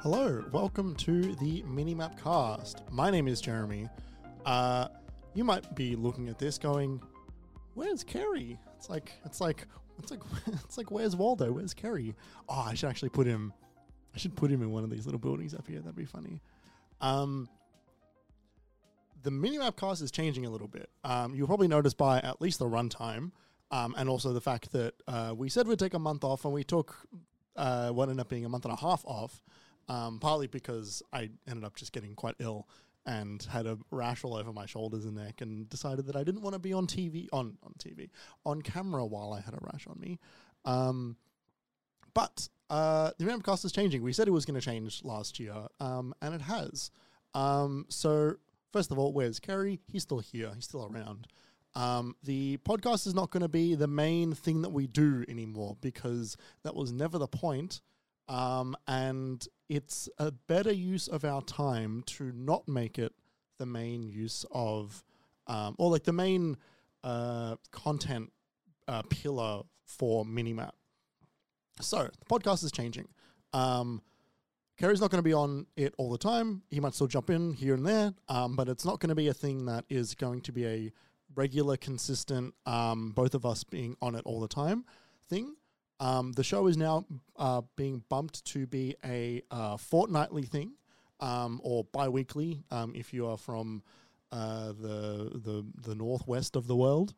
Hello, welcome to the Minimap Cast. My name is Jeremy. Uh, you might be looking at this going, "Where's Kerry?" It's like it's like it's like it's like where's Waldo? Where's Kerry? Oh, I should actually put him. I should put him in one of these little buildings up here. That'd be funny. Um, the Minimap Cast is changing a little bit. Um, you'll probably notice by at least the runtime, um, and also the fact that uh, we said we'd take a month off, and we took uh, what ended up being a month and a half off um, partly because I ended up just getting quite ill and had a rash all over my shoulders and neck and decided that I didn't want to be on TV on on TV on camera while I had a rash on me. Um, but uh, the Ramcast is changing. We said it was going to change last year, um, and it has. Um, so first of all, where's Kerry? He's still here. He's still around. Um, the podcast is not going to be the main thing that we do anymore because that was never the point. Um, and it's a better use of our time to not make it the main use of, um, or like the main uh, content uh, pillar for Minimap. So the podcast is changing. Um, Kerry's not going to be on it all the time. He might still jump in here and there, um, but it's not going to be a thing that is going to be a regular, consistent, um, both of us being on it all the time thing. Um, the show is now uh, being bumped to be a uh, fortnightly thing um, or bi-weekly um, if you are from uh, the, the the northwest of the world.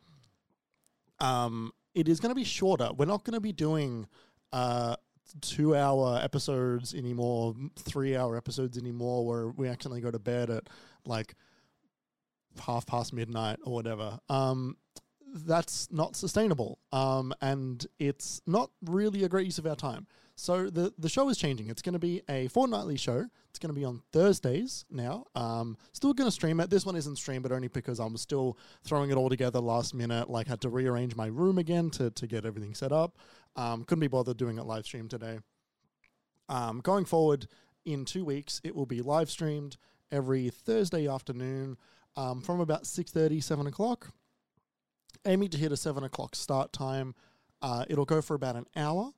Um, it is going to be shorter. We're not going to be doing uh, two-hour episodes anymore, three-hour episodes anymore, where we accidentally go to bed at like half past midnight or whatever. Um, that's not sustainable. Um, and it's not really a great use of our time. So the, the show is changing. It's going to be a fortnightly show. It's going to be on Thursdays now. Um, still going to stream it. This one isn't streamed, but only because I'm still throwing it all together last minute. Like had to rearrange my room again to, to get everything set up. Um, couldn't be bothered doing it live stream today. Um, going forward in two weeks, it will be live streamed every Thursday afternoon um, from about 6.30, 7 o'clock aiming to hit a seven o'clock start time. Uh, it'll go for about an hour.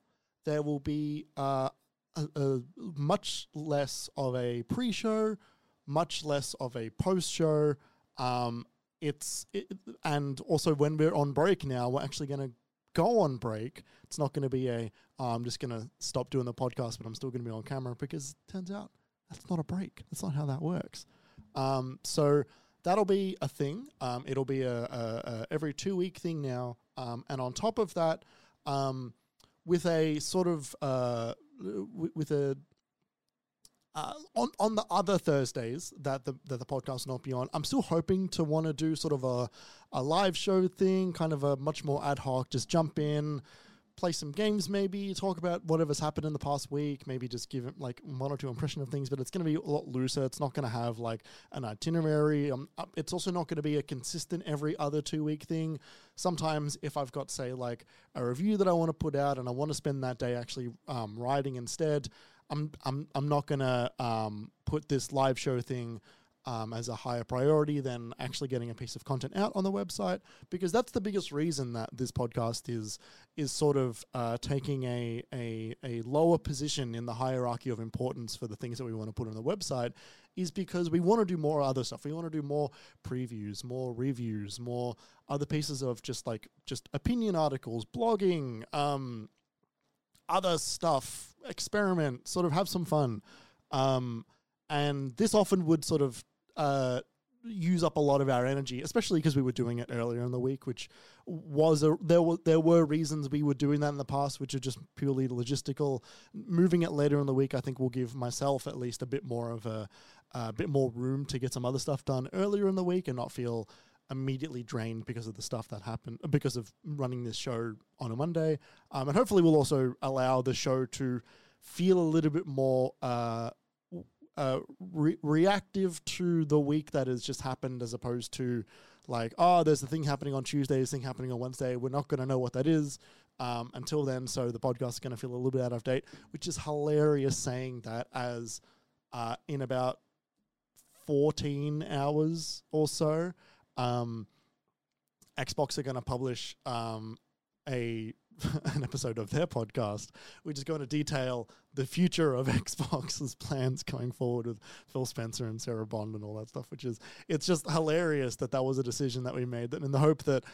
There will be uh, a, a much less of a pre-show, much less of a post-show. Um, it's it, and also when we're on break now, we're actually going to go on break. It's not going to be a oh, I'm just going to stop doing the podcast, but I'm still going to be on camera because it turns out that's not a break. That's not how that works. Um, so that'll be a thing. Um, it'll be a, a, a, every two week thing now, um, and on top of that, um, with a sort of uh, with a uh, on on the other Thursdays that the that the podcast will not be on, I'm still hoping to want to do sort of a a live show thing, kind of a much more ad hoc, just jump in, play some games, maybe talk about whatever's happened in the past week, maybe just give it like one or two impression of things. But it's going to be a lot looser. It's not going to have like an itinerary. Um, uh, it's also not going to be a consistent every other two week thing. Sometimes if I've got say like a review that I want to put out and I want to spend that day actually um, writing instead, I'm I'm I'm not going to um, put this live show thing um, as a higher priority than actually getting a piece of content out on the website because that's the biggest reason that this podcast is is sort of uh, taking a, a a lower position in the hierarchy of importance for the things that we want to put on the website is because we want to do more other stuff. We want to do more previews, more reviews, more other pieces of just like just opinion articles, blogging, um, other stuff, experiment, sort of have some fun. Um, and this often would sort of uh, use up a lot of our energy, especially because we were doing it earlier in the week, which was a there were there were reasons we were doing that in the past, which are just purely logistical. Moving it later in the week, I think will give myself at least a bit more of a a bit more room to get some other stuff done earlier in the week and not feel immediately drained because of the stuff that happened because of running this show on a Monday. Um, and hopefully, we'll also allow the show to feel a little bit more. Uh, uh, re- reactive to the week that has just happened as opposed to like, oh, there's a thing happening on Tuesday, this thing happening on Wednesday. We're not going to know what that is um, until then. So the podcast is going to feel a little bit out of date, which is hilarious saying that as uh, in about 14 hours or so, um, Xbox are going to publish um, a an episode of their podcast, which is going to detail the future of Xbox's plans going forward with Phil Spencer and Sarah Bond and all that stuff. Which is it's just hilarious that that was a decision that we made. That in the hope that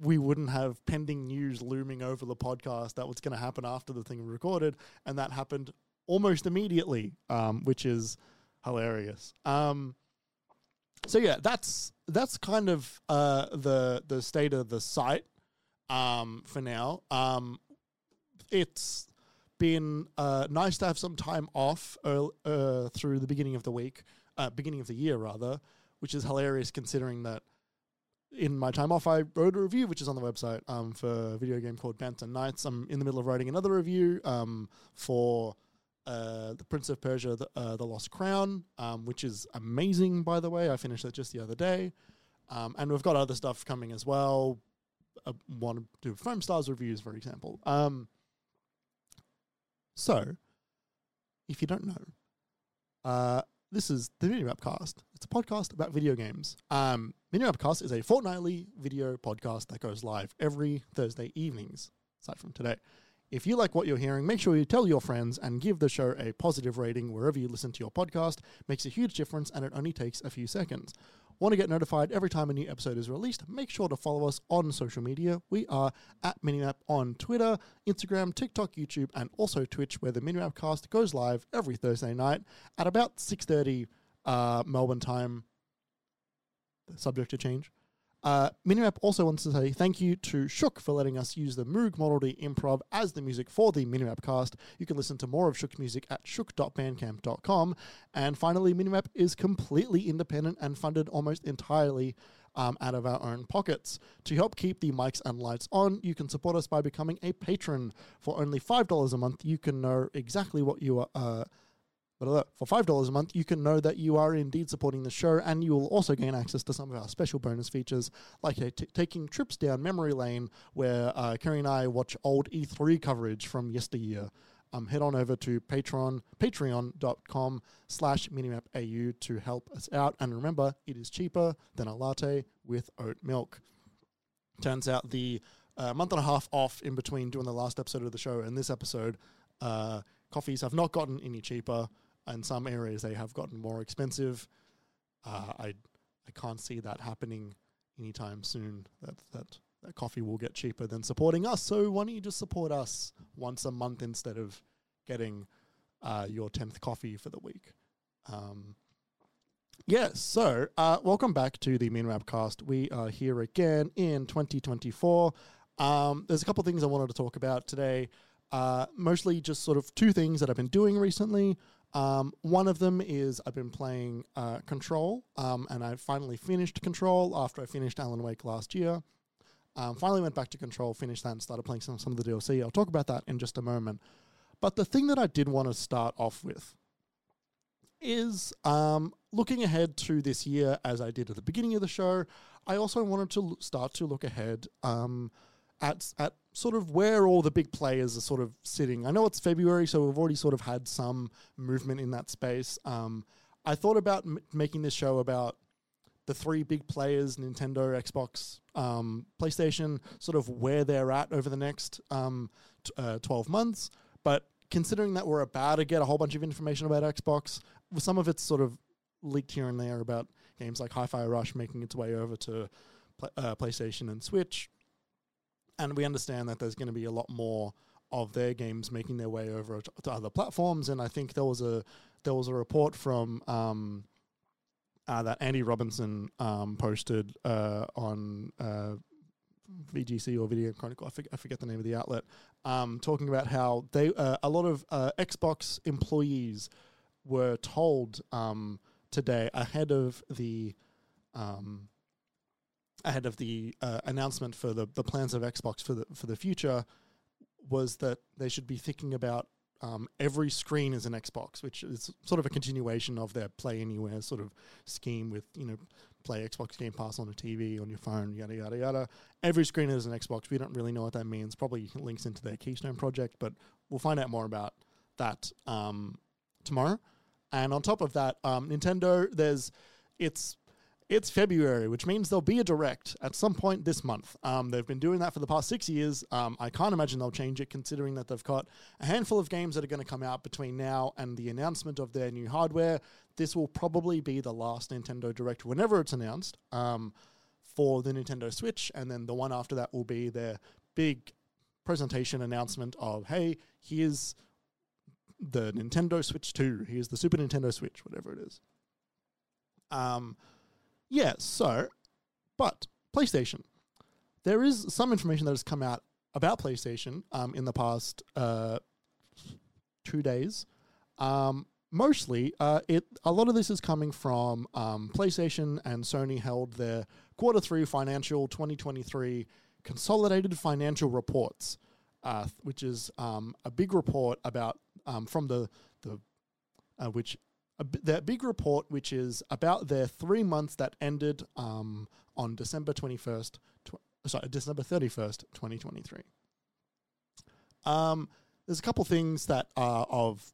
we wouldn't have pending news looming over the podcast that was going to happen after the thing recorded, and that happened almost immediately, um, which is hilarious. Um, so yeah, that's that's kind of uh, the the state of the site um, for now. Um, it's been uh, nice to have some time off uh, uh, through the beginning of the week, uh, beginning of the year rather, which is hilarious considering that in my time off I wrote a review which is on the website um, for a video game called Bantam Knights. I'm in the middle of writing another review um, for uh, the Prince of Persia, the, uh, the Lost Crown, um, which is amazing, by the way. I finished it just the other day. Um, and we've got other stuff coming as well. I want to do Foam Stars reviews, for example. Um, so, if you don't know, uh, this is the Minimap Cast. It's a podcast about video games. Um, Minimap Cast is a fortnightly video podcast that goes live every Thursday evenings, aside from today. If you like what you're hearing, make sure you tell your friends and give the show a positive rating wherever you listen to your podcast. Makes a huge difference and it only takes a few seconds. Want to get notified every time a new episode is released? Make sure to follow us on social media. We are at Minimap on Twitter, Instagram, TikTok, YouTube, and also Twitch, where the Minimap cast goes live every Thursday night at about 6.30 uh, Melbourne time. Subject to change. Uh, Minimap also wants to say thank you to Shook for letting us use the Moog Model D Improv as the music for the Minimap cast. You can listen to more of Shook's music at shook.bandcamp.com. And finally, Minimap is completely independent and funded almost entirely um, out of our own pockets. To help keep the mics and lights on, you can support us by becoming a patron. For only $5 a month, you can know exactly what you are. Uh, for $5 a month, you can know that you are indeed supporting the show, and you will also gain access to some of our special bonus features, like uh, t- taking trips down memory lane, where uh, Kerry and I watch old E3 coverage from yesteryear. Um, head on over to Patreon, patreon.com slash minimapau to help us out. And remember, it is cheaper than a latte with oat milk. Turns out the uh, month and a half off in between doing the last episode of the show and this episode, uh, coffees have not gotten any cheaper in some areas they have gotten more expensive. Uh, I I can't see that happening anytime soon. That that that coffee will get cheaper than supporting us. So why don't you just support us once a month instead of getting uh, your tenth coffee for the week? Um, yeah, so uh, welcome back to the Minimap Cast. We are here again in 2024. Um, there's a couple of things I wanted to talk about today. Uh, mostly just sort of two things that I've been doing recently. Um, one of them is I've been playing uh, Control, um, and I finally finished Control after I finished Alan Wake last year. Um, finally went back to Control, finished that, and started playing some, some of the DLC. I'll talk about that in just a moment. But the thing that I did want to start off with is um, looking ahead to this year, as I did at the beginning of the show. I also wanted to start to look ahead um, at at sort of where all the big players are sort of sitting. I know it's February, so we've already sort of had some movement in that space. Um, I thought about m- making this show about the three big players Nintendo, Xbox, um, PlayStation, sort of where they're at over the next um, t- uh, 12 months. But considering that we're about to get a whole bunch of information about Xbox, some of it's sort of leaked here and there about games like Hi Fi Rush making its way over to uh, PlayStation and Switch and we understand that there's going to be a lot more of their games making their way over to, other platforms. And I think there was a there was a report from um, uh, that Andy Robinson um, posted uh, on uh, VGC or Video Chronicle. I forget, I forget the name of the outlet, um, talking about how they uh, a lot of uh, Xbox employees were told um, today ahead of the um, ahead of the uh, announcement for the, the plans of Xbox for the for the future was that they should be thinking about um, every screen is an Xbox, which is sort of a continuation of their Play Anywhere sort of scheme with you know play Xbox Game Pass on a TV on your phone, yada yada yada. Every screen is an Xbox. We don't really know what that means. Probably links into their Keystone project, but we'll find out more about that um, tomorrow. And on top of that, um, Nintendo, there's it's it's February, which means there'll be a direct at some point this month. Um, they've been doing that for the past six years. Um, I can't imagine they'll change it, considering that they've got a handful of games that are going to come out between now and the announcement of their new hardware. This will probably be the last Nintendo Direct whenever it's announced um, for the Nintendo Switch, and then the one after that will be their big presentation announcement of, hey, here's the Nintendo Switch 2, here's the Super Nintendo Switch, whatever it is. Um, yeah, so, but PlayStation. There is some information that has come out about PlayStation um, in the past uh, two days. Um, mostly, uh, it a lot of this is coming from um, PlayStation and Sony held their quarter three financial 2023 consolidated financial reports, uh, which is um, a big report about um, from the the uh, which a their big report, which is about their three months that ended um, on December 21st, tw- sorry, December 31st, 2023. Um, there's a couple things that are of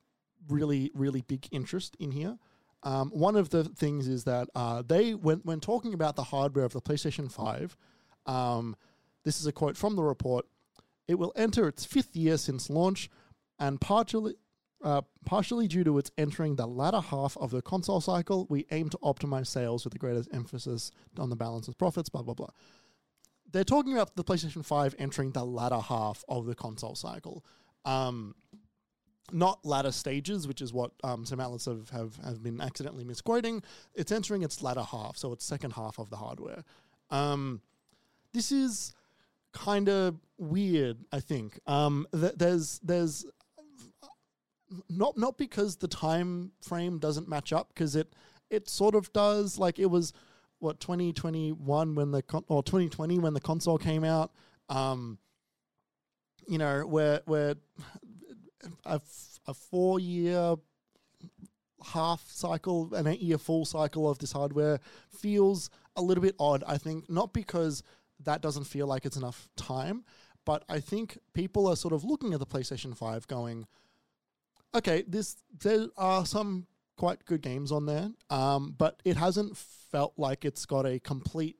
really, really big interest in here. Um, one of the things is that uh, they, when, when talking about the hardware of the PlayStation 5, um, this is a quote from the report. It will enter its fifth year since launch, and partially, uh, partially due to its entering the latter half of the console cycle, we aim to optimize sales with the greatest emphasis on the balance of profits, blah, blah, blah. They're talking about the PlayStation 5 entering the latter half of the console cycle. Um, not latter stages, which is what um, some outlets have, have, have been accidentally misquoting. It's entering its latter half, so it's second half of the hardware. Um, this is kind of weird, I think. Um, th- there's there's not not because the time frame doesn't match up because it it sort of does. Like it was what 2021 when the con- or 2020 when the console came out um you know where where a, four year half cycle an eight year full cycle of this hardware feels a little bit odd i think. Not because that doesn't feel like it's enough time but i think people are sort of looking at the playstation 5 going okay, this there are some quite good games on there, um, but it hasn't felt like it's got a complete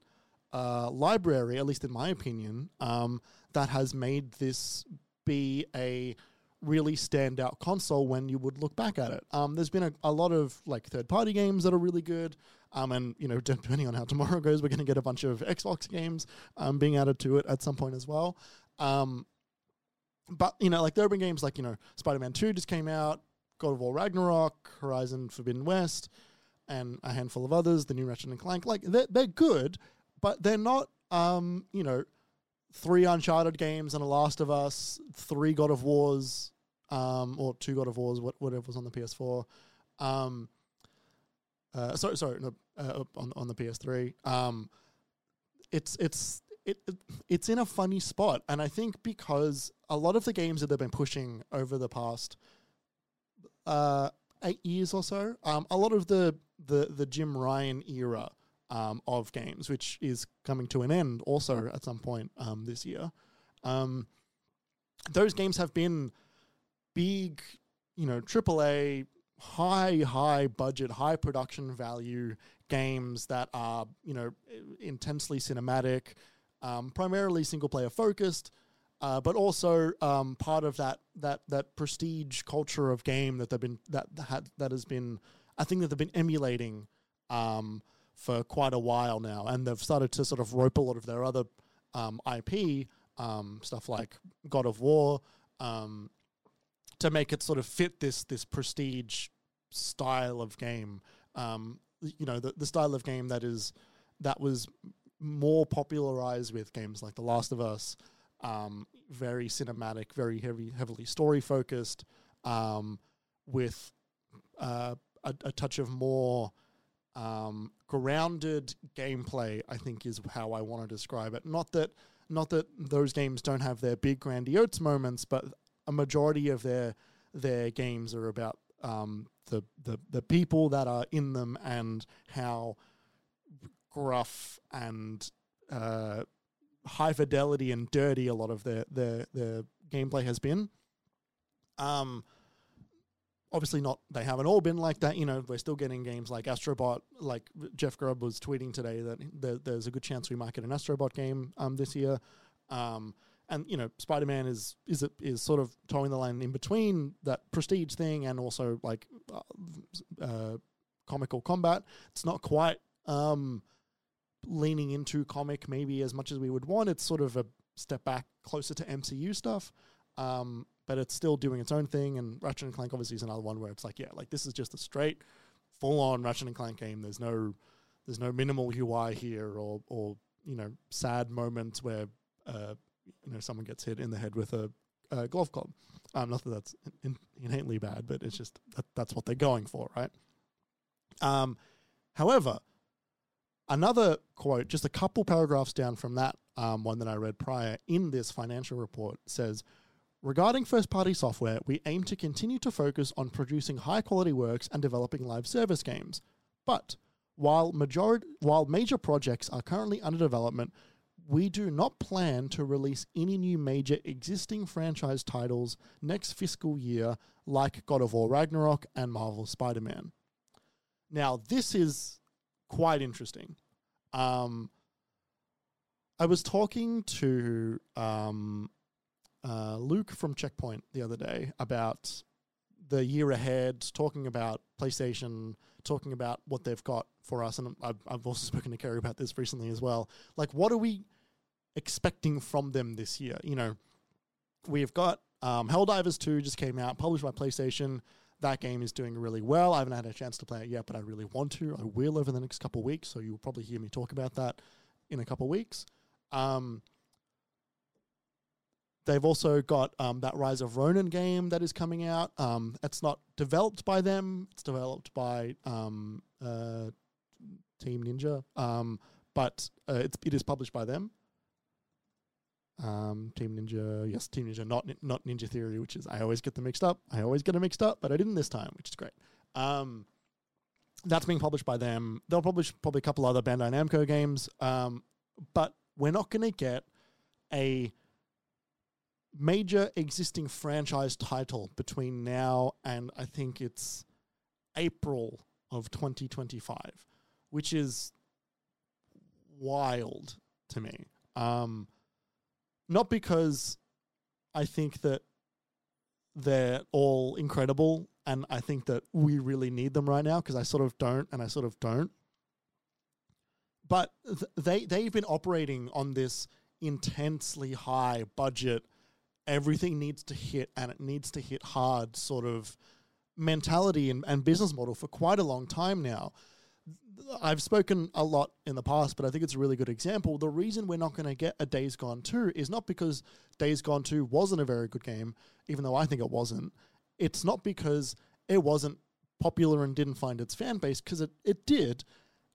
uh, library, at least in my opinion, um, that has made this be a really standout console when you would look back at it. Um, there's been a, a lot of like third party games that are really good. Um, and you know, depending on how tomorrow goes, we're going to get a bunch of Xbox games um, being added to it at some point as well. Um, but you know, like there have been games like you know, Spider-Man Two just came out, God of War Ragnarok, Horizon Forbidden West, and a handful of others. The new Ratchet and Clank, like they're they're good, but they're not, um, you know, three Uncharted games and a Last of Us, three God of Wars, um, or two God of Wars, what whatever was on the PS4. Um, uh, sorry, sorry, no, uh, on on the PS3. Um, it's it's it, it it's in a funny spot, and I think because a lot of the games that they've been pushing over the past uh, eight years or so, um, a lot of the the the Jim Ryan era um, of games, which is coming to an end also at some point um, this year. Um, those games have been big, you know, AAA, high, high budget, high production value games that are, you know, intensely cinematic, um, primarily single player focused, uh, but also um, part of that that that prestige culture of game that they've been that that, that has been I think that they've been emulating um, for quite a while now, and they've started to sort of rope a lot of their other um, IP um, stuff like God of War um, to make it sort of fit this this prestige style of game. You know, the, the style of game that is that was more popularized with games like The Last of Us, um, very cinematic, very heavy, heavily story focused, um, with uh, a, a, touch of more um, grounded gameplay. I think is how I want to describe it. Not that not that those games don't have their big grandiose moments, but a majority of their their games are about um, the, the the people that are in them and how gruff and uh, high fidelity and dirty a lot of the the the gameplay has been. Um, obviously not. They haven't all been like that. You know, we're still getting games like Astrobot. Like Jeff Grubb was tweeting today that there, there's a good chance we might get an Astrobot game um, this year. Um, and you know, Spider Man is is is sort of toeing the line in between that prestige thing and also like uh, uh, comical combat. It's not quite um, leaning into comic maybe as much as we would want. It's sort of a step back closer to MCU stuff. Um, but it's still doing its own thing. And Ratchet and Clank obviously is another one where it's like, yeah, like this is just a straight, full on Ratchet and Clank game. There's no, there's no minimal UI here or or you know sad moments where uh, you know someone gets hit in the head with a, a golf club. Um, not that that's in, innately bad, but it's just that that's what they're going for, right? Um, however, another quote, just a couple paragraphs down from that um, one that I read prior in this financial report says Regarding first party software, we aim to continue to focus on producing high quality works and developing live service games. But while, while major projects are currently under development, we do not plan to release any new major existing franchise titles next fiscal year, like God of War Ragnarok and Marvel Spider Man. Now, this is quite interesting. Um, I was talking to um, uh, Luke from Checkpoint the other day about the year ahead, talking about PlayStation, talking about what they've got for us. And I've, I've also spoken to Kerry about this recently as well. Like, what are we expecting from them this year? You know, we've got um, Helldivers 2 just came out, published by PlayStation. That game is doing really well. I haven't had a chance to play it yet, but I really want to. I will over the next couple weeks, so you'll probably hear me talk about that in a couple weeks. Um, They've also got um, that Rise of Ronin game that is coming out. Um, it's not developed by them; it's developed by um, uh, Team Ninja, um, but uh, it's, it is published by them. Um, Team Ninja, yes, Team Ninja, not not Ninja Theory, which is I always get them mixed up. I always get them mixed up, but I didn't this time, which is great. Um, that's being published by them. They'll publish probably a couple other Bandai Namco games, but we're not going to get a major existing franchise title between now and I think it's April of 2025, which is wild to me. Um, not because I think that they're all incredible and I think that we really need them right now because I sort of don't and I sort of don't. But th- they they've been operating on this intensely high budget everything needs to hit and it needs to hit hard sort of mentality and, and business model for quite a long time now. I've spoken a lot in the past, but I think it's a really good example. The reason we're not going to get a Days Gone 2 is not because Days Gone 2 wasn't a very good game, even though I think it wasn't. It's not because it wasn't popular and didn't find its fan base, because it, it did.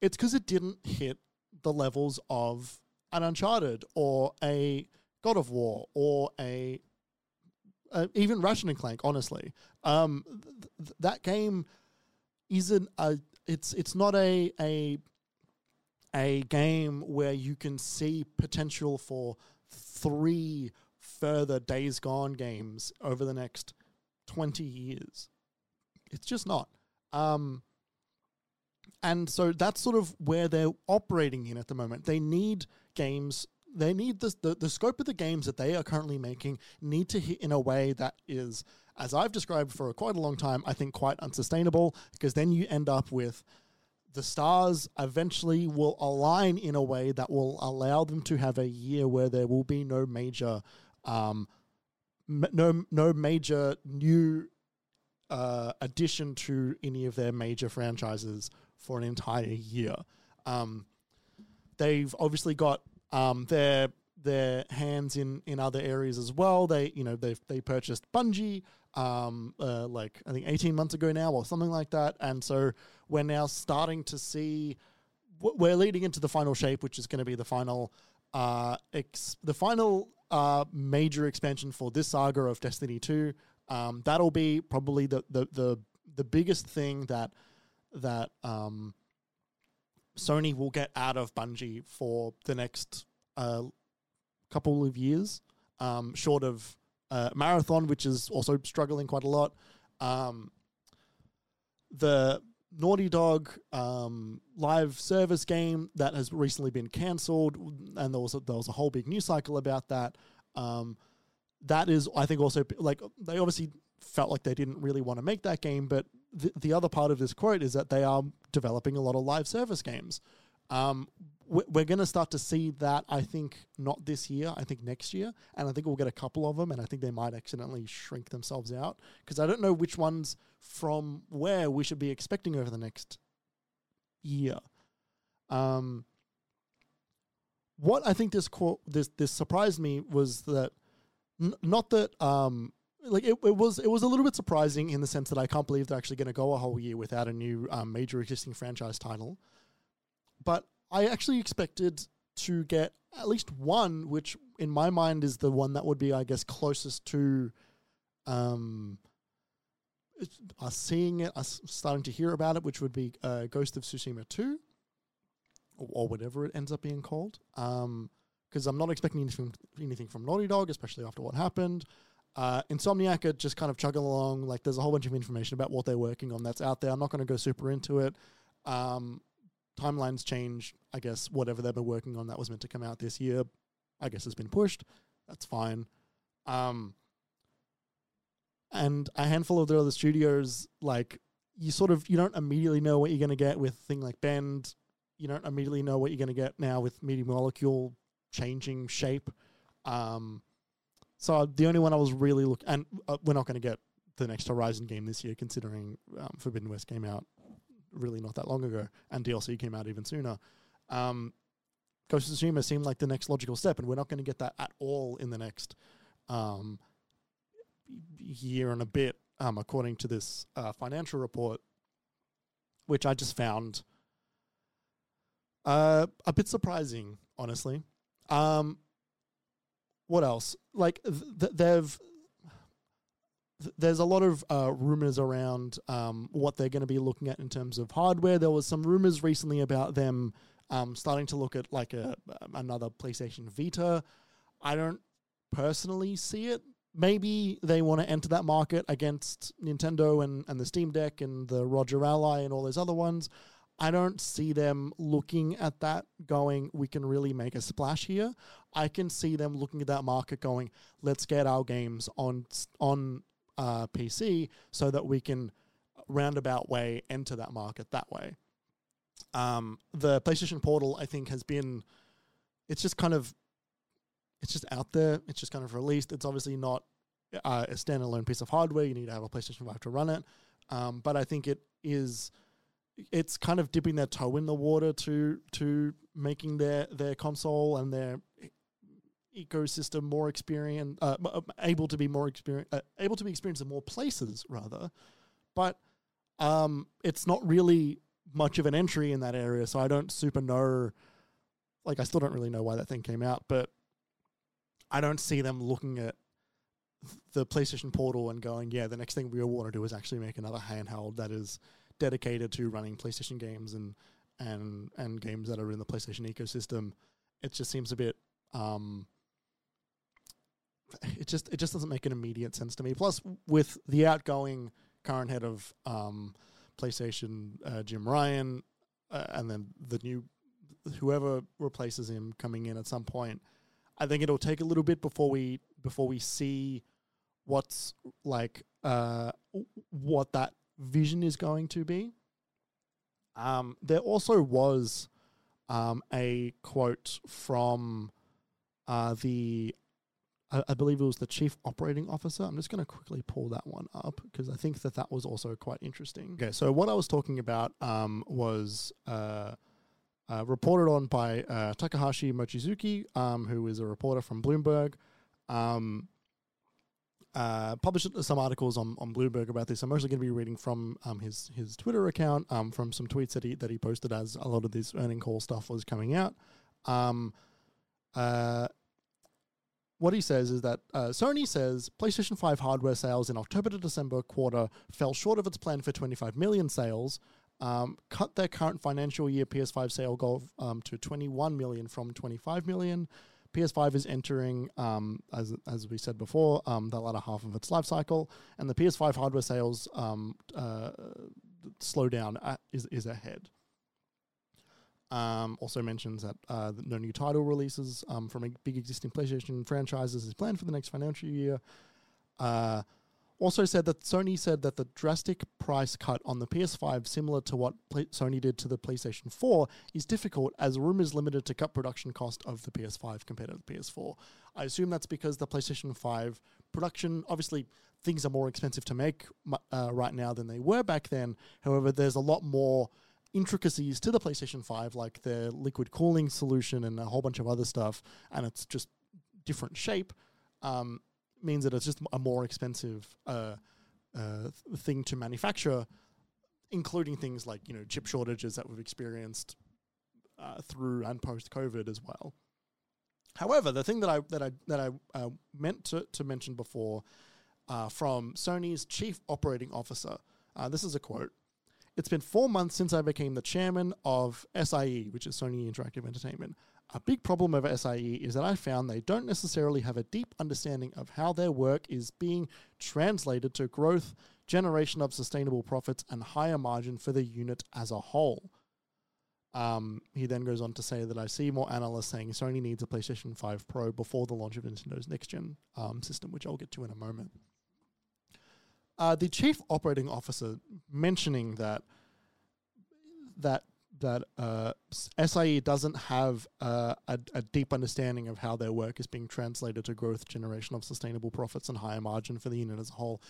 It's because it didn't hit the levels of an Uncharted or a God of War or a uh, even Ratchet and Clank. Honestly, um, th- that game isn't a. It's it's not a a a game where you can see potential for three further Days Gone games over the next twenty years. It's just not. Um, and so that's sort of where they're operating in at the moment. They need games they need the the scope of the games that they are currently making need to hit in a way that is as I've described for quite a long time, I think quite unsustainable because then you end up with the stars eventually will align in a way that will allow them to have a year where there will be no major um, no no major new uh, addition to any of their major franchises for an entire year. Um, they've obviously got um, their their hands in in other areas as well. They you know they they purchased Bungie um, uh, like I think eighteen months ago now or something like that, and so we're now starting to see we're leading into the final shape, which is going to be the final uh, ex- the final uh, major expansion for this saga of Destiny two. Um, that'll be probably the, the the the biggest thing that that um, Sony will get out of Bungie for the next uh, couple of years, um, short of uh, Marathon, which is also struggling quite a lot. Um, the Naughty Dog um, live service game that has recently been cancelled, and there was a, there was a whole big news cycle about that. Um, that is, I think, also like they obviously felt like they didn't really want to make that game, but the, the other part of this quote is that they are developing a lot of live service games. Um, we're going to start to see that, I think, not this year, I think next year. And I think we'll get a couple of them, and I think they might accidentally shrink themselves out because I don't know which ones from where we should be expecting over the next year. Um, what I think this quote, this this surprised me was that n- not that um, like it, it was it was a little bit surprising in the sense that I can't believe they're actually going to go a whole year without a new um, major existing franchise title. But I actually expected to get at least one, which in my mind is the one that would be, I guess, closest to um, us seeing it, us starting to hear about it, which would be uh, Ghost of Tsushima 2, or, or, whatever it ends up being called. Because um, I'm not expecting anything, anything from Naughty Dog, especially after what happened. Uh, Insomniac are just kind of chugging along. Like, there's a whole bunch of information about what they're working on that's out there. I'm not going to go super into it. Um, timelines change. I guess whatever they've been working on that was meant to come out this year, I guess has been pushed. That's fine. Um, and a handful of the other studios, like you sort of you don't immediately know what you're going to get with thing like Bend. You don't immediately know what you're going to get now with Media Molecule changing shape. Um, so the only one I was really looking, and uh, we're not going to get the next Horizon game this year, considering um, Forbidden West came out really not that long ago, and DLC came out even sooner. Um, Ghost of Tsushima seemed like the next logical step, and we're not going to get that at all in the next um, year and a bit, um, according to this uh, financial report, which I just found uh, a bit surprising, honestly. Um, what else? Like th- they've there's a lot of uh, rumors around um, what they're going to be looking at in terms of hardware. There was some rumors recently about them um, starting to look at like a another PlayStation Vita. I don't personally see it. Maybe they want to enter that market against Nintendo and, and the Steam Deck and the ROG Ally and all those other ones. I don't see them looking at that going, we can really make a splash here. I can see them looking at that market going, let's get our games on on uh, PC so that we can roundabout way enter that market that way. Um, the PlayStation Portal, I think, has been it's just kind of it's just out there. It's just kind of released. It's obviously not uh, a standalone piece of hardware. You need to have a PlayStation Five to run it. Um, but I think it is it's kind of dipping their toe in the water to to making their their console and their ecosystem more experience, uh, uh, able to be more experience, uh, able to be experienced in more places rather, but um, it's not really much of an entry in that area. So I don't super know. Like I still don't really know why that thing came out, but I don't see them looking at the PlayStation Portal and going, yeah, the next thing we want to do is actually make another handheld that is dedicated to running PlayStation games and and and games that are in the PlayStation ecosystem. It just seems a bit um, it just it just doesn't make an immediate sense to me. Plus, with the outgoing current head of um, PlayStation, uh, Jim Ryan, uh, and then the new whoever replaces him coming in at some point, I think it'll take a little bit before we before we see what's like uh, what that vision is going to be. Um, there also was um, a quote from uh, the I, I believe it was the chief operating officer. I'm just going to quickly pull that one up because I think that that was also quite interesting. Okay, so what I was talking about um, was uh, uh, reported on by uh, Takashi Mochizuki, um, who is a reporter from Bloomberg. Um, uh, published some articles on, on Bloomberg about this. I'm mostly going to be reading from um, his his Twitter account, um, from some tweets that he that he posted as a lot of this earning call stuff was coming out. Um, uh, what he says is that uh, Sony says PlayStation 5 hardware sales in October to December quarter fell short of its plan for 25 million sales, um, cut their current financial year PS5 sale goal um, to 21 million from 25 million. PS5 is entering, um, as, as we said before, um, the latter half of its life cycle, and the PS5 hardware sales um, uh, slowdown uh, is is ahead. Um, also mentions that uh, no new title releases um, from a big existing PlayStation franchises is planned for the next financial year. Uh, also said that Sony said that the drastic price cut on the PS5, similar to what Play- Sony did to the PlayStation 4, is difficult as rumors limited to cut production cost of the PS5 compared to the PS4. I assume that's because the PlayStation 5 production, obviously, things are more expensive to make uh, right now than they were back then. However, there's a lot more intricacies to the PlayStation 5, like the liquid cooling solution and a whole bunch of other stuff, and it's just different shape. Um, means that it's just a more expensive uh, uh, thing to manufacture, including things like you know chip shortages that we've experienced uh, through and post COVID as well. However, the thing that I that I that I uh, meant to, to mention before uh, from Sony's chief operating officer, uh, this is a quote. It's been four months since I became the chairman of SIE, which is Sony Interactive Entertainment. A big problem of SIE is that I found they don't necessarily have a deep understanding of how their work is being translated to growth, generation of sustainable profits, and higher margin for the unit as a whole. Um, he then goes on to say that I see more analysts saying Sony needs a PlayStation 5 Pro before the launch of Nintendo's next gen um, system, which I'll get to in a moment. Uh, the chief operating officer mentioning that that that uh, SIE doesn't have uh, a, a, deep understanding of how their work is being translated to growth, generation of sustainable profits, and higher margin for the unit as a whole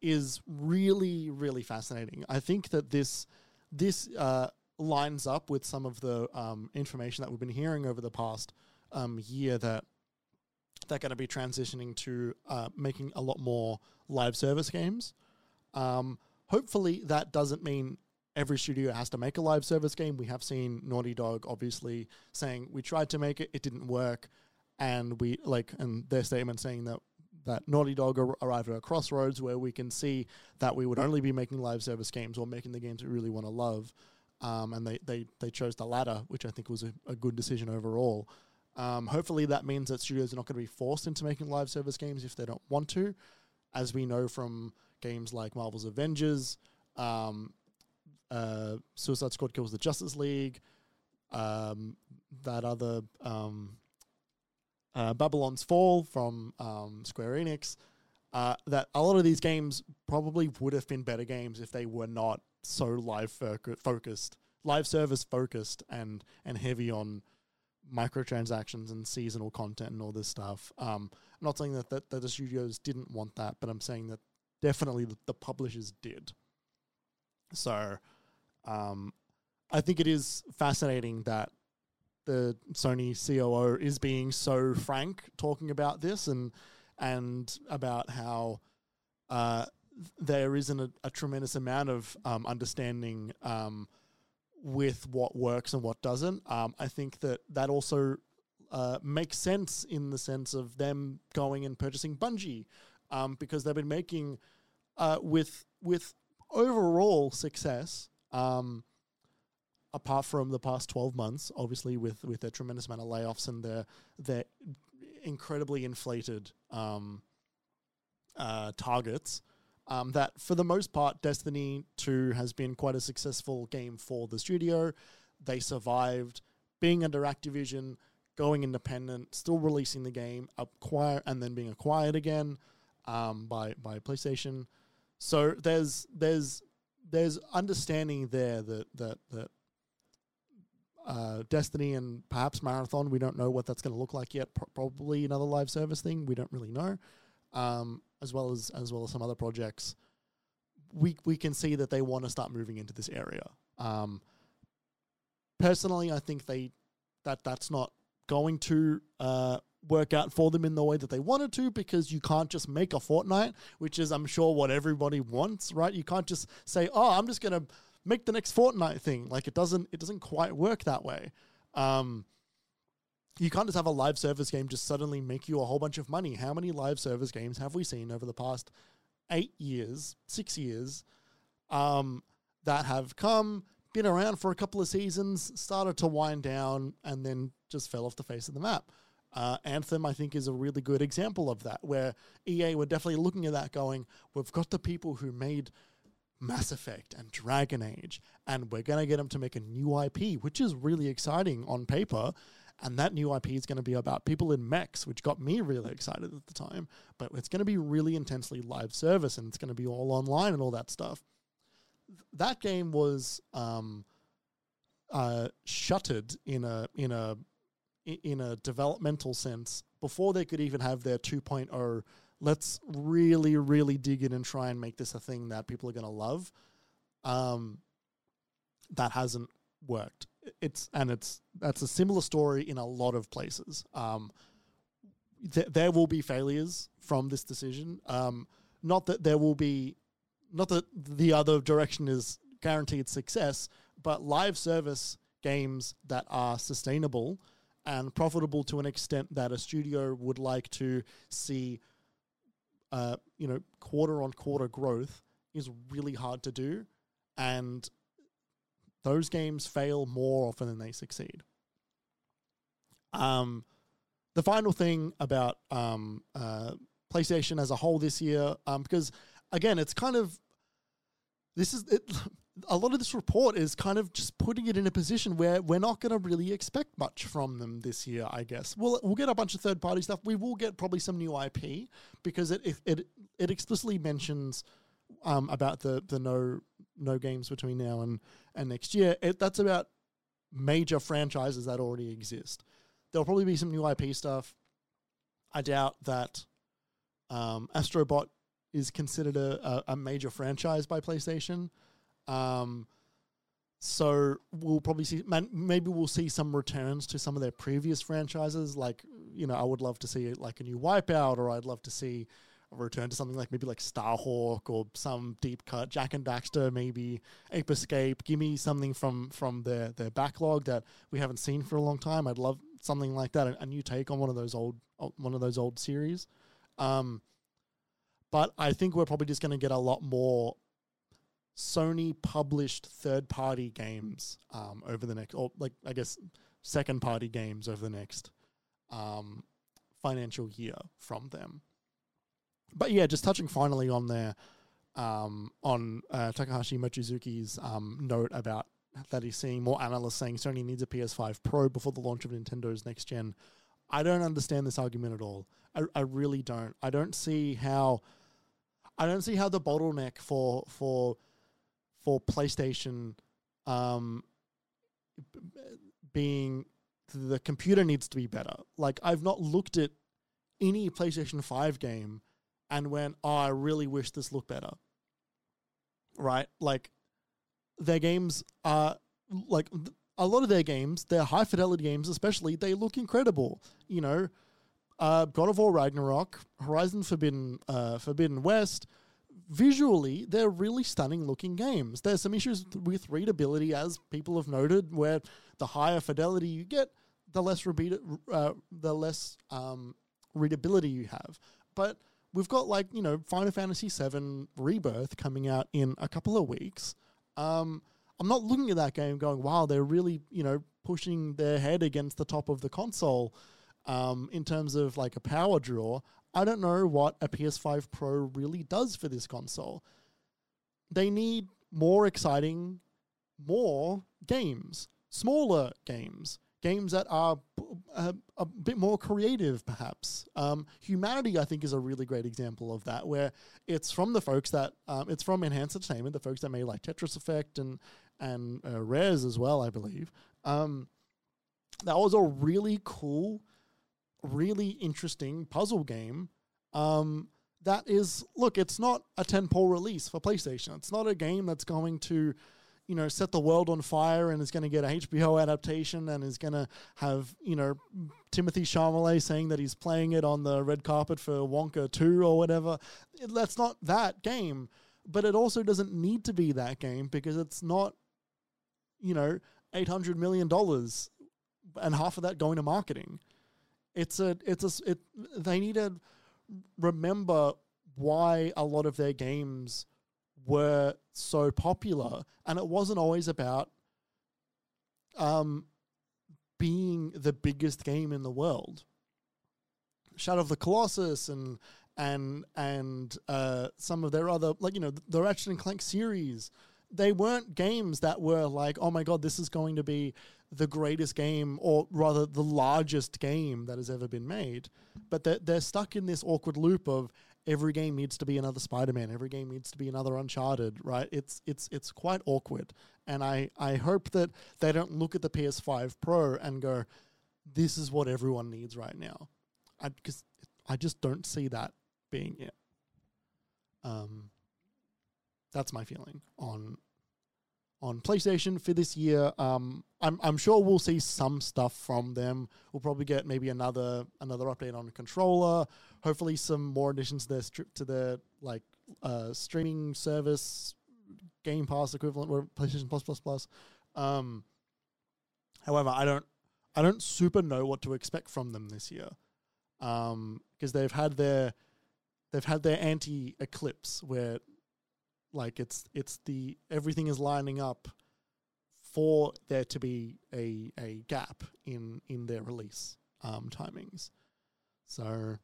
is really, really fascinating. I think that this this uh, lines up with some of the um, information that we've been hearing over the past um, year that they're going to be transitioning to uh, making a lot more live service games. Um, hopefully, that doesn't mean every studio has to make a live service game. We have seen Naughty Dog obviously saying we tried to make it, it didn't work, and we like and their statement saying that that Naughty Dog ar- arrived at a crossroads where we can see that we would only be making live service games or making the games we really want to love. Um, and they, they, they chose the latter, which I think was a, a good decision overall. Um, hopefully, that means that studios are not going to be forced into making live service games if they don't want to, as we know from games like Marvel's Avengers, um, uh, Suicide Squad kills the Justice League, um, that other um, uh, Babylon's Fall from um, Square Enix. Uh, that a lot of these games probably would have been better games if they were not so live focused, live service focused, and and heavy on microtransactions and seasonal content and all this stuff. Um, I'm not saying that, that, that the studios didn't want that, but I'm saying that definitely the, the publishers did. So, um, I think it is fascinating that the Sony COO is being so frank talking about this and and about how uh, there isn't a, a, tremendous amount of um, understanding um, with what works and what doesn't. Um, I think that that also uh, makes sense in the sense of them going and purchasing Bungie um, because they've been making uh, with with overall success. Um, apart from the past 12 months, obviously with, with a tremendous amount of layoffs and their, their incredibly inflated um, uh, targets, um, that for the most part, Destiny 2 has been quite a successful game for the studio. They survived being under Activision, going independent, still releasing the game, acquire and then being acquired again um, by by PlayStation. So there's there's there's understanding there that that that uh, Destiny and perhaps Marathon. We don't know what that's going to look like yet. Pro- probably another live service thing. We don't really know. Um, as well as as well as some other projects. We we can see that they want to start moving into this area. Um, personally, I think they that that's not going to uh, work out for them in the way that they wanted to because you can't just make a Fortnite, which is I'm sure what everybody wants, right? You can't just say, "Oh, I'm just to make the next Fortnite thing." Like it doesn't it doesn't quite work that way. Um, you can't just have a live service game just suddenly make you a whole bunch of money. How many live service games have we seen over the past eight years, six years, um, that have come, been around for a couple of seasons, started to wind down, and then just fell off the face of the map? Uh, Anthem, I think, is a really good example of that, where EA were definitely looking at that, going, "We've got the people who made Mass Effect and Dragon Age, and we're going to get them to make a new IP, which is really exciting on paper. And that new IP is going to be about people in mechs, which got me really excited at the time. But it's going to be really intensely live service and it's going to be all online and all that stuff. That game was um, uh, shuttered in a in a in a developmental sense before they could even have their 2.0 let's really really dig in and try and make this a thing that people are going to love um, that hasn't worked it's and it's that's a similar story in a lot of places. Um, th- there will be failures from this decision. Um, not that there will be not that the other direction is guaranteed success but live service games that are sustainable and profitable to an extent that a studio would like to see, uh, you know, quarter on quarter growth is really hard to do, and those games fail more often than they succeed. Um, the final thing about um, uh, PlayStation as a whole this year, um, because again, it's kind of this is it, a lot of this report is kind of just putting it in a position where we're not going to really expect much from them this year. I guess we'll we'll get a bunch of third party stuff. We will get probably some new IP because it it it, it explicitly mentions um, about the the no no games between now and and next year. It, that's about major franchises that already exist. There'll probably be some new IP stuff. I doubt that um, Astrobot is considered a, a, a major franchise by PlayStation. Um, so we'll probably see, maybe we'll see some returns to some of their previous franchises. Like, you know, I would love to see like a new Wipeout, or I'd love to see return to something like maybe like Starhawk or some deep cut Jak and Daxter, maybe Ape Escape. Give me something from from their their backlog that we haven't seen for a long time. I'd love something like that, a, a new take on one of those old one of those old series. Um, but I think we're probably just going to get a lot more Sony published third party games um, over the next, or like I guess second party games over the next um, financial year from them. But yeah, just touching finally on their um, on uh, Takashi Mochizuki's um, note about that he's seeing more analysts saying Sony needs a PS5 Pro before the launch of Nintendo's next gen. I don't understand this argument at all. I, I really don't. I don't see how. I don't see how the bottleneck for for for PlayStation um, being the computer needs to be better. Like I've not looked at any PlayStation 5 game and went, "Oh, I really wish this looked better." Right? Like their games are like a lot of their games, their high fidelity games especially, they look incredible. You know, uh, God of War Ragnarok, Horizon Forbidden uh, Forbidden West, visually, they're really stunning looking games. There's some issues with readability, as people have noted, where the higher fidelity you get, the less repeat, uh, the less um, readability you have. But we've got like you know Final Fantasy VII Rebirth coming out in a couple of weeks. Um, I'm not looking at that game going, wow, they're really you know pushing their head against the top of the console um, in terms of like a power draw. I don't know what a PS5 Pro really does for this console. They need more exciting, more games, smaller games, games that are a, a bit more creative, perhaps. Um, Humanity, I think, is a really great example of that, where it's from the folks that um, it's from Enhanced Entertainment, the folks that made like Tetris Effect and and uh, Rez as well, I believe. Um, that was a really cool really interesting puzzle game. Um, that is, look, it's not a tentpole release for PlayStation. It's not a game that's going to, you know, set the world on fire and is going to get a HBO adaptation and is going to have, you know, Timothée Chalamet saying that he's playing it on the red carpet for Wonka 2 or whatever. That's not that game. But it also doesn't need to be that game because it's not, you know, $800 million and half of that going to marketing. It's a it's a it. They need to remember why a lot of their games were so popular, and it wasn't always about um being the biggest game in the world. Shadow of the Colossus and and and uh, some of their other like you know the Ratchet and Clank series. They weren't games that were like, oh my god, this is going to be the greatest game, or rather the largest game that has ever been made. But they're, they're stuck in this awkward loop of every game needs to be another Spider-Man, every game needs to be another Uncharted, right? It's it's it's quite awkward, and I I hope that they don't look at the PS5 Pro and go, this is what everyone needs right now, because I, I just don't see that being it. Um, that's my feeling on on PlayStation for this year. Um, I'm I'm sure we'll see some stuff from them. We'll probably get maybe another another update on controller. Hopefully, some more additions to their strip to their like uh, streaming service, Game Pass equivalent, or PlayStation Plus Plus Plus. Um, however, I don't I don't super know what to expect from them this year, because um, they've had their they've had their anti eclipse where like it's it's the everything is lining up for there to be a a gap in in their release um, timings. So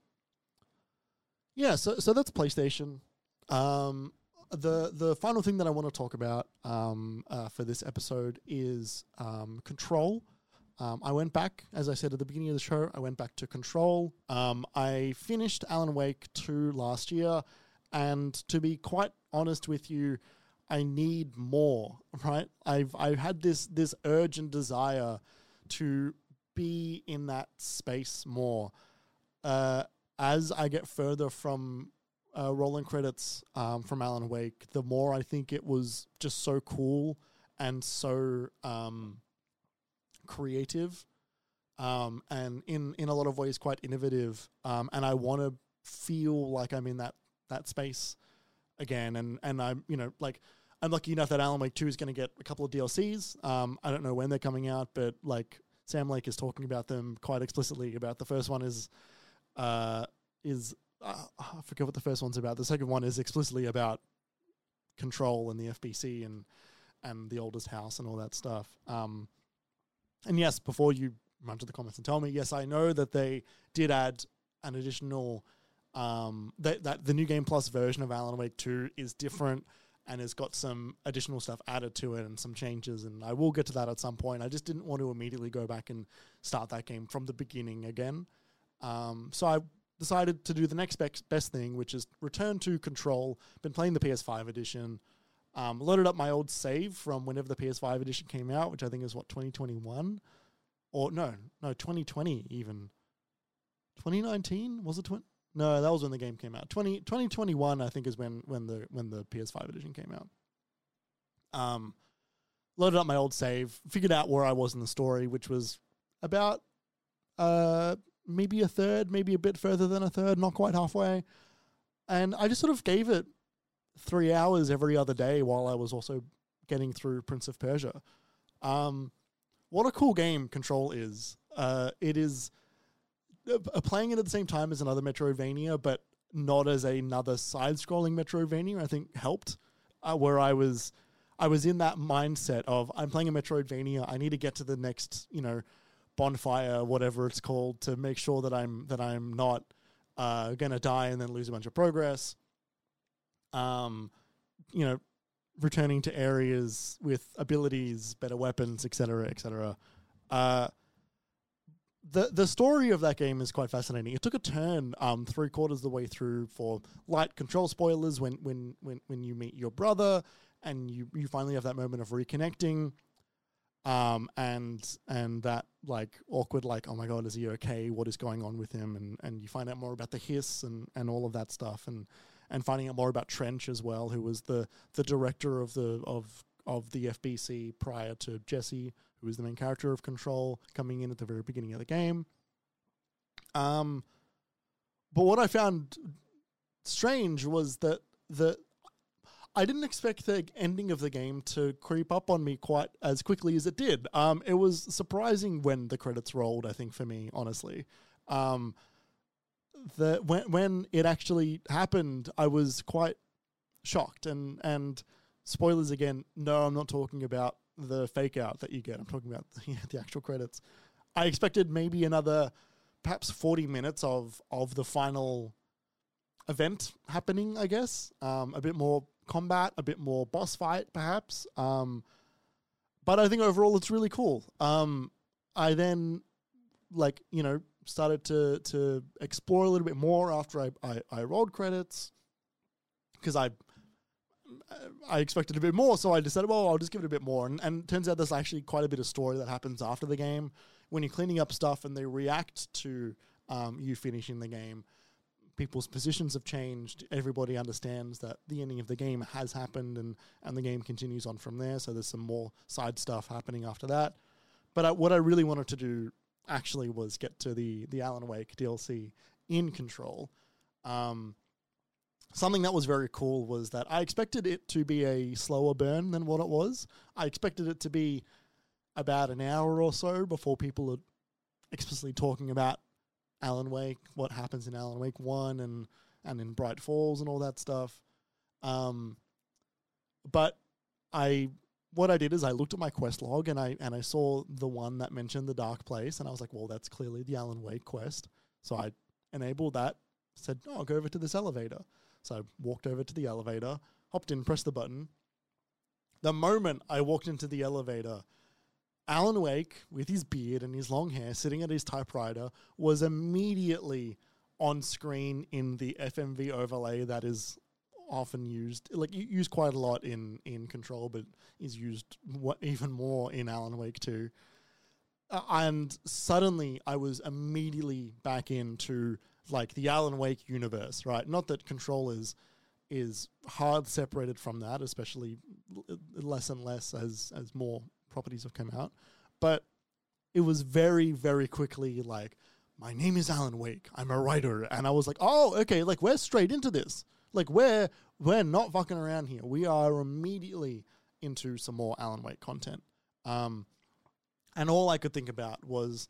yeah, so so that's PlayStation. Um, the the final thing that I want to talk about um, uh, for this episode is um, Control. Um, I went back, as I said at the beginning of the show, I went back to Control. Um, I finished Alan Wake 2 last year, and to be quite honest with you, I need more, right? I've I've had this this urge and desire to be in that space more. Uh, as I get further from uh, rolling credits um, from Alan Wake, the more I think it was just so cool and so um, creative, um, and in in a lot of ways quite innovative. Um, and I want to feel like I'm in that that space again. And and I'm you know like I'm lucky enough that Alan Wake Two is going to get a couple of DLCs. Um, I don't know when they're coming out, but like Sam Lake is talking about them quite explicitly. About the first one is uh, is uh, I forget what the first one's about. The second one is explicitly about control and the FBC and and the oldest house and all that stuff. Um, and yes, before you run to the comments and tell me, yes, I know that they did add an additional um, that that the new game plus version of Alan Wake Two is different and has got some additional stuff added to it and some changes. And I will get to that at some point. I just didn't want to immediately go back and start that game from the beginning again. Um, so I decided to do the next best thing, which is return to Control. Been playing the PS5 edition. Um, loaded up my old save from whenever the PS5 edition came out, which I think is what 2021, or no, no 2020 even. 2019 was it? 20? No, that was when the game came out. 20, 2021, I think, is when when the when the PS5 edition came out. Um, loaded up my old save, figured out where I was in the story, which was about uh maybe a third, maybe a bit further than a third, not quite halfway. And I just sort of gave it three hours every other day while I was also getting through Prince of Persia. Um, what a cool game Control is. Uh, it is uh, playing it at the same time as another Metroidvania, but not as another side-scrolling Metroidvania. I think helped uh, where I was. I was in that mindset of I'm playing a Metroidvania. I need to get to the next, you know, bonfire, whatever it's called, to make sure that I'm that I'm not uh, gonna die and then lose a bunch of progress. Um, you know, returning to areas with abilities, better weapons, etc., etc. Uh, the the story of that game is quite fascinating. It took a turn um, three quarters of the way through for light control spoilers when when when when you meet your brother and you you finally have that moment of reconnecting um, and and that like awkward like oh my god is he okay? What is going on with him? And and you find out more about the hiss and and all of that stuff and and finding out more about Trench as well who was the the director of the of of the FBC prior to Jesse who was the main character of Control coming in at the very beginning of the game. Um but what I found strange was that the I didn't expect the ending of the game to creep up on me quite as quickly as it did. Um, it was surprising when the credits rolled. I think for me, honestly, um, the when when it actually happened, I was quite shocked. And and spoilers again. No, I'm not talking about the fake out that you get. I'm talking about the, the actual credits. I expected maybe another, perhaps 40 minutes of of the final event happening, I guess. Um, a bit more combat, a bit more boss fight, perhaps. Um, but I think overall it's really cool. Um, I then, like, you know, started to to explore a little bit more after I, I, I rolled credits because I I expected a bit more, so I decided, well, I'll just give it a bit more. And, and turns out there's actually quite a bit of story that happens after the game when you're cleaning up stuff and they react to um, you finishing the game. People's positions have changed. Everybody understands that the ending of the game has happened, and and the game continues on from there. So there's some more side stuff happening after that. But I, what I really wanted to do actually was get to the the Alan Wake DLC in Control. Um, something that was very cool was that I expected it to be a slower burn than what it was. I expected it to be about an hour or so before people are explicitly talking about Alan Wake, what happens in Alan Wake One and and in Bright Falls and all that stuff. Um, but I what I did is I looked at my quest log and I and I saw the one that mentioned the dark place and I was like, well, that's clearly the Alan Wake quest. So I enabled that. Said, oh, I'll go over to this elevator. So I walked over to the elevator, hopped in, pressed the button. The moment I walked into the elevator, Alan Wake, with his beard and his long hair, sitting at his typewriter, was immediately on screen in the FMV overlay that is often used, like used quite a lot in in Control, but is used even more in Alan Wake 2. Uh, and suddenly, I was immediately back into like the Alan Wake universe, right? Not that Control is is hard separated from that, especially less and less as as more properties have come out. But it was very, very quickly like, my name is Alan Wake. I'm a writer. And I was like, oh, okay, like we're straight into this. Like we're we're not fucking around here. We are immediately into some more Alan Wake content. Um, and all I could think about was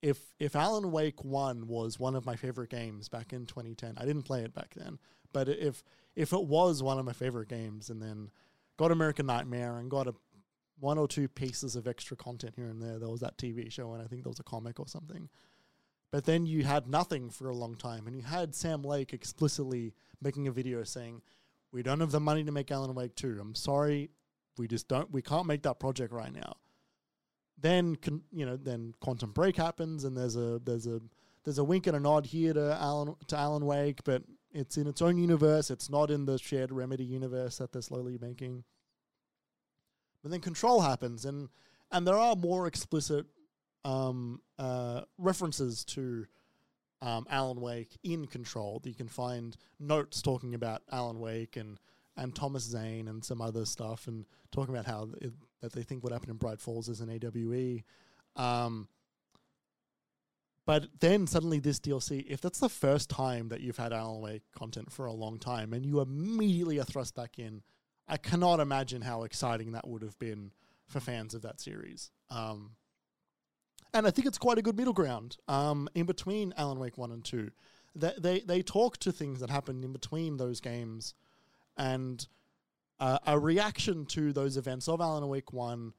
if if Alan Wake One was one of my favorite games back in 2010, I didn't play it back then, but if if it was one of my favorite games, and then got American Nightmare and got a one or two pieces of extra content here and there. There was that TV show, and I think there was a comic or something. But then you had nothing for a long time, and you had Sam Lake explicitly making a video saying, "We don't have the money to make Alan Wake 2. I'm sorry, we just don't. We can't make that project right now." Then, con- you know, then Quantum Break happens, and there's a there's a there's a wink and a nod here to Alan to Alan Wake, but it's in its own universe. It's not in the shared Remedy universe that they're slowly making. But then Control happens, and and there are more explicit um, uh, references to um, Alan Wake in Control. that You can find notes talking about Alan Wake and and Thomas Zane and some other stuff, and talking about how it, that they think what happened in Bright Falls is an AWE. Um, but then suddenly this DLC, if that's the first time that you've had Alan Wake content for a long time, and you immediately are thrust back in I cannot imagine how exciting that would have been for fans of that series. Um, and I think it's quite a good middle ground um, in between Alan Wake 1 and 2. They, they, they talk to things that happened in between those games and uh, a reaction to those events of Alan Wake 1,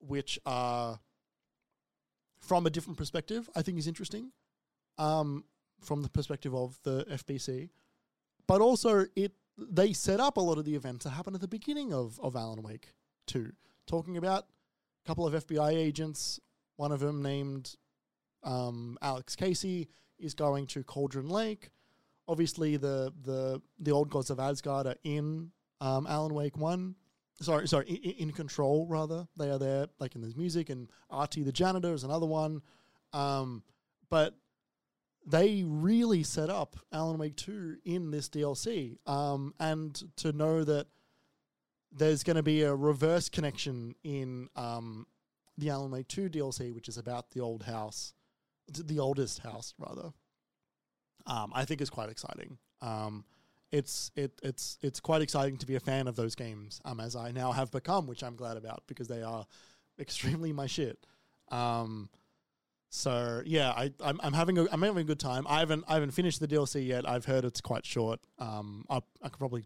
which are from a different perspective, I think is interesting. Um, from the perspective of the FBC, but also it they set up a lot of the events that happen at the beginning of, of Alan Wake 2, talking about a couple of FBI agents, one of them named um, Alex Casey, is going to Cauldron Lake. Obviously, the the the old gods of Asgard are in um, Alan Wake One. Sorry, sorry, in, in, Control rather. They are there, like in there's music and Ahti the janitor is another one. Um, but they really set up Alan Wake 2 in this DLC. Um, and to know that there's going to be a reverse connection in um, the Alan Wake 2 DLC, which is about the old house, the oldest house, rather, um, I think is quite exciting. Um, it's it it's it's quite exciting to be a fan of those games, um, as I now have become, which I'm glad about because they are extremely my shit. Um, so yeah, I, I'm, I'm having a I'm having a good time. I haven't I haven't finished the DLC yet. I've heard it's quite short. Um, I, I could probably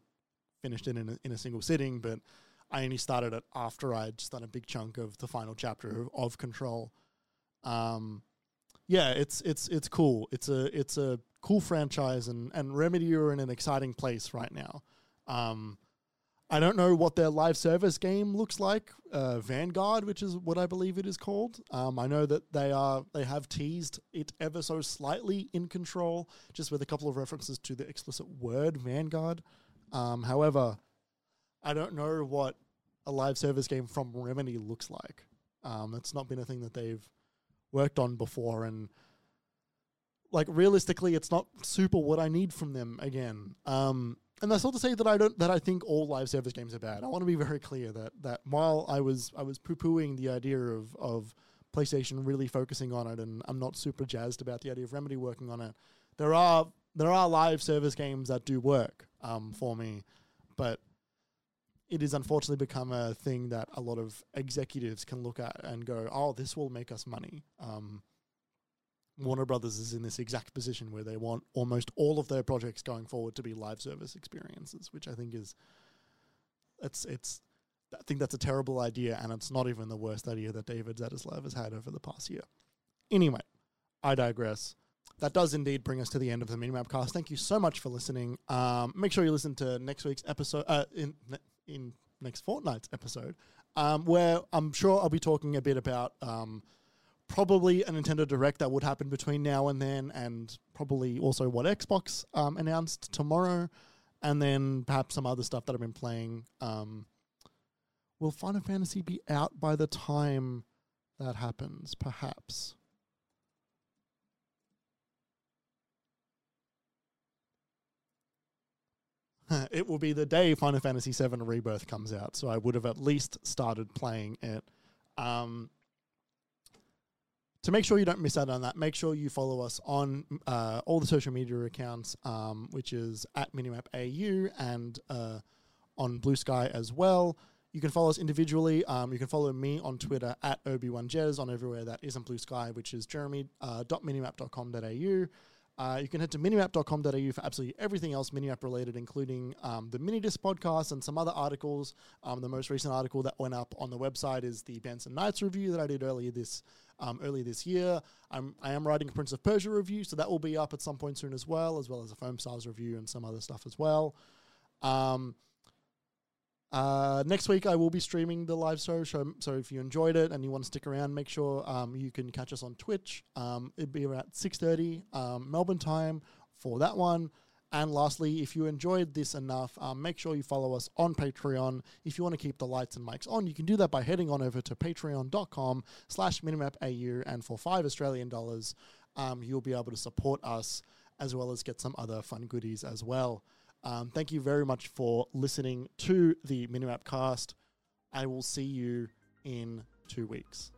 finish it in a, in a single sitting, but I only started it after I'd just done a big chunk of the final chapter of, of Control. Um, yeah, it's it's it's cool. It's a it's a cool franchise, and and Remedy are in an exciting place right now. Um, I don't know what their live service game looks like, uh, Vanguard, which is what I believe it is called. Um, I know that they are they have teased it ever so slightly in Control, just with a couple of references to the explicit word Vanguard. Um, however, I don't know what a live service game from Remedy looks like. Um, it's not been a thing that they've worked on before, and like realistically, it's not super what I need from them again. Um, and that's not to say that I don't that I think all live service games are bad. I want to be very clear that that while I was I was poo pooing the idea of of PlayStation really focusing on it, and I'm not super jazzed about the idea of Remedy working on it. There are there are live service games that do work um, for me, but it has unfortunately become a thing that a lot of executives can look at and go, "Oh, this will make us money." Um, Warner Brothers is in this exact position where they want almost all of their projects going forward to be live service experiences, which I think is it's it's I think that's a terrible idea, and it's not even the worst idea that David Zaslav has had over the past year. Anyway, I digress. That does indeed bring us to the end of the Minimap cast. Thank you so much for listening. Um, make sure you listen to next week's episode uh, in in next fortnight's episode, um, where I'm sure I'll be talking a bit about um, probably a Nintendo Direct that would happen between now and then, and probably also what Xbox um, announced tomorrow, and then perhaps some other stuff that I've been playing. Um, will Final Fantasy be out by the time that happens? Perhaps. it will be the day Final Fantasy VII Rebirth comes out, so I would have at least started playing it. Um, to make sure you don't miss out on that, make sure you follow us on uh, all the social media accounts, um, which is at Minimap AU and uh, on Bluesky as well. You can follow us individually. Um, you can follow me on Twitter at obiwanjezz on everywhere that isn't Bluesky, which is jeremy.minimap.com.au. Uh, you can head to minimap.com.au for absolutely everything else minimap related, including um, the Minidisc podcast and some other articles. Um, the most recent article that went up on the website is the Benson Knights review that I did earlier this um, earlier this year. I'm I am writing a Prince of Persia review, so that will be up at some point soon as well, as well as a Foamstars review and some other stuff as well. Um, uh, next week I will be streaming the live show, so, so if you enjoyed it and you want to stick around, make sure um, you can catch us on Twitch. Um, it'll be around six thirty um, Melbourne time for that one. And lastly, if you enjoyed this enough, um, make sure you follow us on Patreon. If you want to keep the lights and mics on, you can do that by heading on over to patreon.com slash minimapau. And for five Australian dollars, um, you'll be able to support us as well as get some other fun goodies as well. Um, thank you very much for listening to the Minimap cast. I will see you in two weeks.